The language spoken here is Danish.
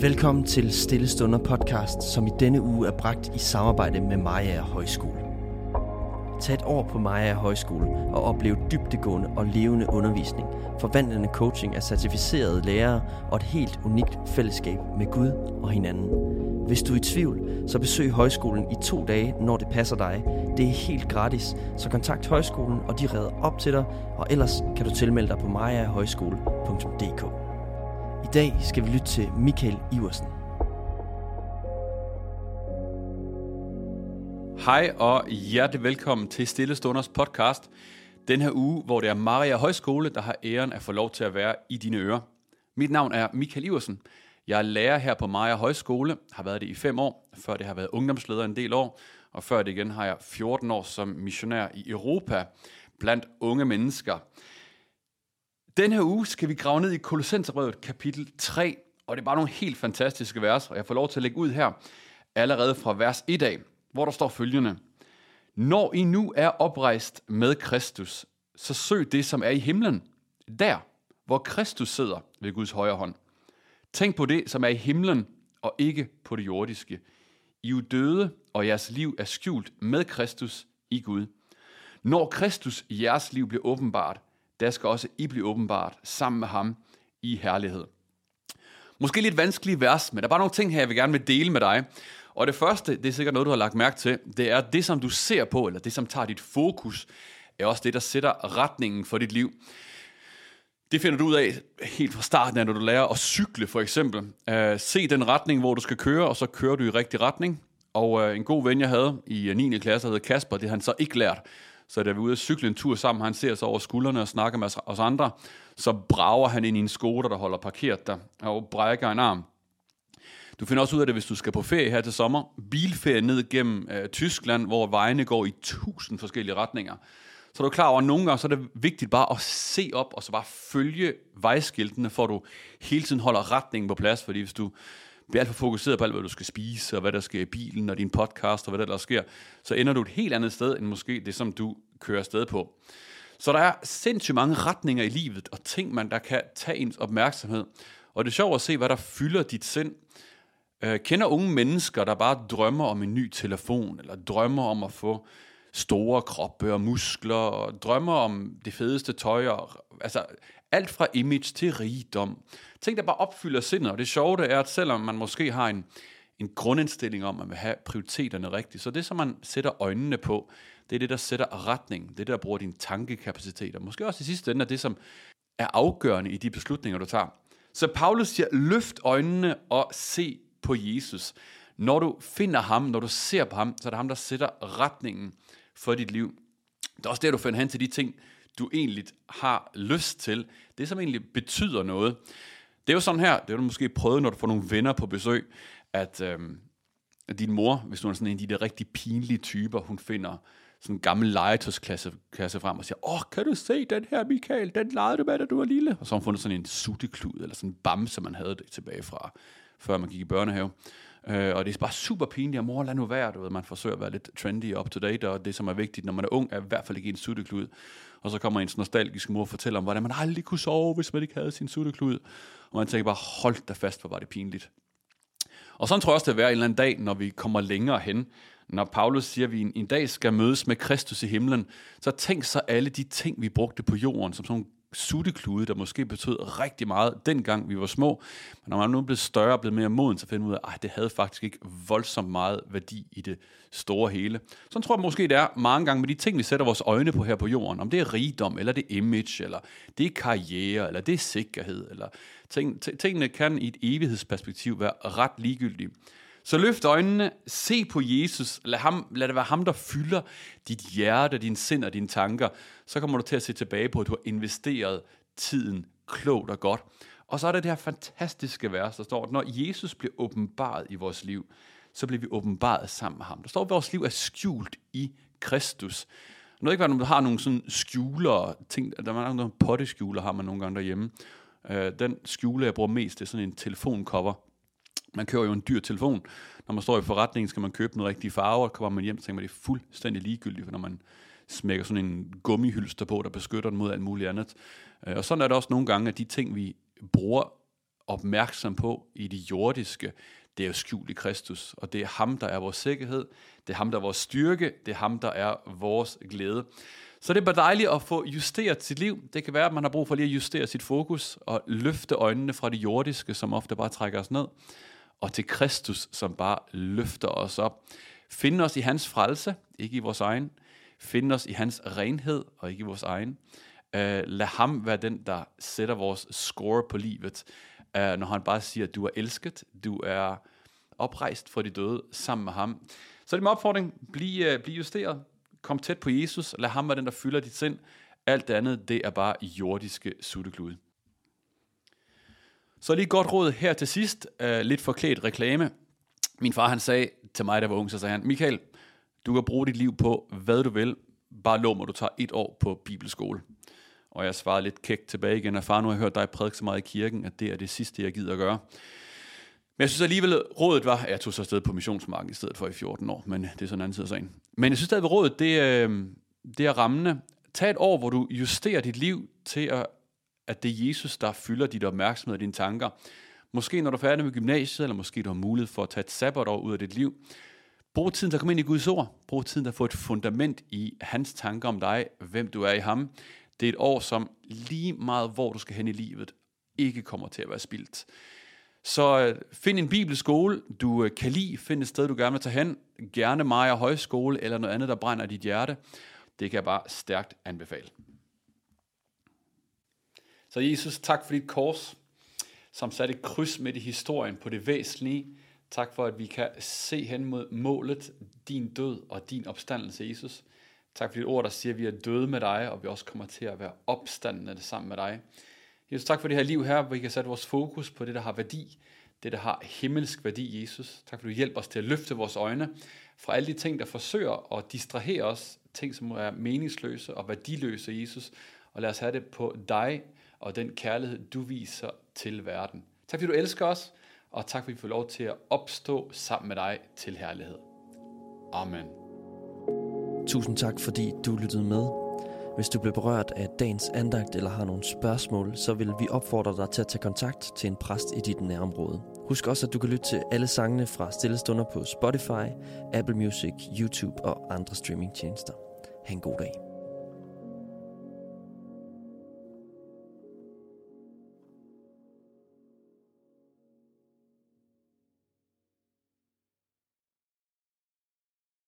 Velkommen til Stillestunder podcast, som i denne uge er bragt i samarbejde med Maja Højskole. Tag et år på Maja Højskole og oplev dybdegående og levende undervisning, forvandlende coaching af certificerede lærere og et helt unikt fællesskab med Gud og hinanden. Hvis du er i tvivl, så besøg højskolen i to dage, når det passer dig. Det er helt gratis, så kontakt højskolen, og de redder op til dig, og ellers kan du tilmelde dig på majahøjskole.dk. I dag skal vi lytte til Michael Iversen. Hej og hjertelig velkommen til Stille Stunders podcast. Den her uge, hvor det er Maria Højskole, der har æren at få lov til at være i dine ører. Mit navn er Michael Iversen. Jeg er lærer her på Maja Højskole, har været det i fem år, før det har været ungdomsleder en del år, og før det igen har jeg 14 år som missionær i Europa blandt unge mennesker. Den her uge skal vi grave ned i Kolossenserbrevet kapitel 3, og det er bare nogle helt fantastiske vers, og jeg får lov til at lægge ud her allerede fra vers 1 af, hvor der står følgende. Når I nu er oprejst med Kristus, så søg det, som er i himlen, der, hvor Kristus sidder ved Guds højre hånd. Tænk på det, som er i himlen, og ikke på det jordiske. I er døde, og jeres liv er skjult med Kristus i Gud. Når Kristus i jeres liv bliver åbenbart, der skal også I blive åbenbart sammen med ham i herlighed. Måske lidt vanskelige vers, men der er bare nogle ting her, jeg vil gerne vil dele med dig. Og det første, det er sikkert noget, du har lagt mærke til, det er det, som du ser på, eller det, som tager dit fokus, er også det, der sætter retningen for dit liv. Det finder du ud af helt fra starten af, når du lærer at cykle for eksempel. Uh, se den retning, hvor du skal køre, og så kører du i rigtig retning. Og uh, en god ven, jeg havde i øh, 9. Klasse, der hedder Kasper, det har han så ikke lært. Så da vi er ude at cykle en tur sammen, han ser sig over skuldrene og snakker med os andre, så brager han ind i en skoter, der holder parkeret der, og brækker en arm. Du finder også ud af det, hvis du skal på ferie her til sommer. Bilferie ned gennem øh, Tyskland, hvor vejene går i tusind forskellige retninger. Så er du klar over, at nogle gange så er det vigtigt bare at se op, og så bare følge vejskiltene, for at du hele tiden holder retningen på plads. Fordi hvis du bliver alt for fokuseret på alt, hvad du skal spise, og hvad der sker i bilen, og din podcast, og hvad der, der sker, så ender du et helt andet sted, end måske det, som du kører afsted på. Så der er sindssygt mange retninger i livet, og ting, man der kan tage ens opmærksomhed. Og det er sjovt at se, hvad der fylder dit sind. Øh, kender unge mennesker, der bare drømmer om en ny telefon, eller drømmer om at få store kroppe og muskler, og drømmer om det fedeste tøj, og, altså alt fra image til rigdom. Ting, der bare opfylder sindet, og det sjove det er, at selvom man måske har en, en grundindstilling om, at man vil have prioriteterne rigtigt, så det, som man sætter øjnene på, det er det, der sætter retning, det der bruger din tankekapacitet, og måske også i sidste ende er det, som er afgørende i de beslutninger, du tager. Så Paulus siger, løft øjnene og se på Jesus. Når du finder ham, når du ser på ham, så er det ham, der sætter retningen for dit liv. Det er også der, du finder hen til de ting, du egentlig har lyst til. Det, som egentlig betyder noget. Det er jo sådan her, det har du måske prøvet, når du får nogle venner på besøg, at øhm, din mor, hvis du er sådan en af de der rigtig pinlige typer, hun finder sådan en gammel legetøjskasse kasse frem og siger, åh, kan du se den her, Michael? Den legede du med, da du var lille. Og så har hun fundet sådan en sutteklud, eller sådan en bamse, man havde det tilbage fra, før man gik i børnehave. Øh, og det er bare super pinligt, at mor lad nu være, du ved, man forsøger at være lidt trendy og up to date, og det som er vigtigt, når man er ung, er i hvert fald ikke en sutteklud. Og så kommer ens nostalgiske mor og fortæller om, hvordan man aldrig kunne sove, hvis man ikke havde sin sutteklud. Og man tænker bare, hold da fast, hvor var det pinligt. Og sådan tror jeg også, det vil være en eller anden dag, når vi kommer længere hen. Når Paulus siger, at vi en, en dag skal mødes med Kristus i himlen, så tænk så alle de ting, vi brugte på jorden, som sådan sutteklude, der måske betød rigtig meget dengang vi var små. Men når man nu er blevet større og blevet mere moden, så finder man ud af, at det havde faktisk ikke voldsomt meget værdi i det store hele. Så tror jeg måske, det er mange gange med de ting, vi sætter vores øjne på her på jorden. Om det er rigdom, eller det er image, eller det er karriere, eller det er sikkerhed. Eller ting, tingene kan i et evighedsperspektiv være ret ligegyldige. Så løft øjnene, se på Jesus, lad, ham, lad det være ham, der fylder dit hjerte, din sind og dine tanker. Så kommer du til at se tilbage på, at du har investeret tiden klogt og godt. Og så er der det her fantastiske vers, der står, at når Jesus bliver åbenbaret i vores liv, så bliver vi åbenbaret sammen med ham. Der står, at vores liv er skjult i Kristus. Nu ved ikke, om du har nogle sådan skjuler, ting, der er nogle potteskjuler, har man nogle gange derhjemme. Øh, den skjule, jeg bruger mest, det er sådan en telefoncover, man kører jo en dyr telefon. Når man står i forretningen, skal man købe den rigtige farve, og kommer man hjem, så tænker man, det er fuldstændig ligegyldigt, når man smækker sådan en gummihylster på, der beskytter den mod alt muligt andet. Øh, og sådan er det også nogle gange, at de ting, vi bruger opmærksom på i det jordiske, det er jo skjult i Kristus, og det er ham, der er vores sikkerhed, det er ham, der er vores styrke, det er ham, der er vores glæde. Så det er bare dejligt at få justeret sit liv. Det kan være, at man har brug for lige at justere sit fokus og løfte øjnene fra det jordiske, som ofte bare trækker os ned, og til Kristus, som bare løfter os op. Find os i hans frelse, ikke i vores egen. Find os i hans renhed, og ikke i vores egen. Uh, lad ham være den, der sætter vores score på livet, uh, når han bare siger, at du er elsket, du er oprejst for de døde sammen med ham. Så det er min opfordring, bliv, uh, bliv justeret, kom tæt på Jesus, lad ham være den, der fylder dit sind. Alt det andet, det er bare jordiske sutteklude. Så lige godt råd her til sidst, uh, lidt forklædt reklame. Min far han sagde til mig, der var ung, så sagde han, Michael, du kan bruge dit liv på, hvad du vil, bare lov mig, du tager et år på bibelskole. Og jeg svarede lidt kægt tilbage igen, at far, nu har jeg hørt dig prædike så meget i kirken, at det er det sidste, jeg gider at gøre. Men jeg synes alligevel, rådet var, at jeg tog så afsted på missionsmarken i stedet for i 14 år, men det er sådan en anden side af sagen. Men jeg synes at rådet, det, øh, det er rammende. Tag et år, hvor du justerer dit liv til, at, at det er Jesus, der fylder dit opmærksomhed og dine tanker. Måske når du er færdig med gymnasiet, eller måske du har mulighed for at tage et sabbatår ud af dit liv. Brug tiden til at komme ind i Guds ord. Brug tiden til at få et fundament i hans tanker om dig, hvem du er i ham. Det er et år, som lige meget hvor du skal hen i livet, ikke kommer til at være spildt. Så øh, find en bibelskole, du øh, kan lide, find et sted, du gerne vil tage hen. Gerne Maja Højskole eller noget andet, der brænder dit hjerte. Det kan jeg bare stærkt anbefale. Så Jesus, tak for dit kors, som satte et kryds midt i historien på det væsentlige. Tak for, at vi kan se hen mod målet, din død og din opstandelse, Jesus. Tak for dit ord, der siger, at vi er døde med dig, og vi også kommer til at være opstandende sammen med dig. Jesus, tak for det her liv her, hvor vi kan sætte vores fokus på det, der har værdi, det, der har himmelsk værdi, Jesus. Tak for, at du hjælper os til at løfte vores øjne fra alle de ting, der forsøger at distrahere os, ting, som er meningsløse og værdiløse, Jesus, og lad os have det på dig og den kærlighed, du viser til verden. Tak fordi du elsker os, og tak fordi vi får lov til at opstå sammen med dig til herlighed. Amen. Tusind tak, fordi du lyttede med. Hvis du blev berørt af dagens andagt eller har nogle spørgsmål, så vil vi opfordre dig til at tage kontakt til en præst i dit nærområde. Husk også, at du kan lytte til alle sangene fra Stillestunder på Spotify, Apple Music, YouTube og andre streamingtjenester. Ha' en god dag.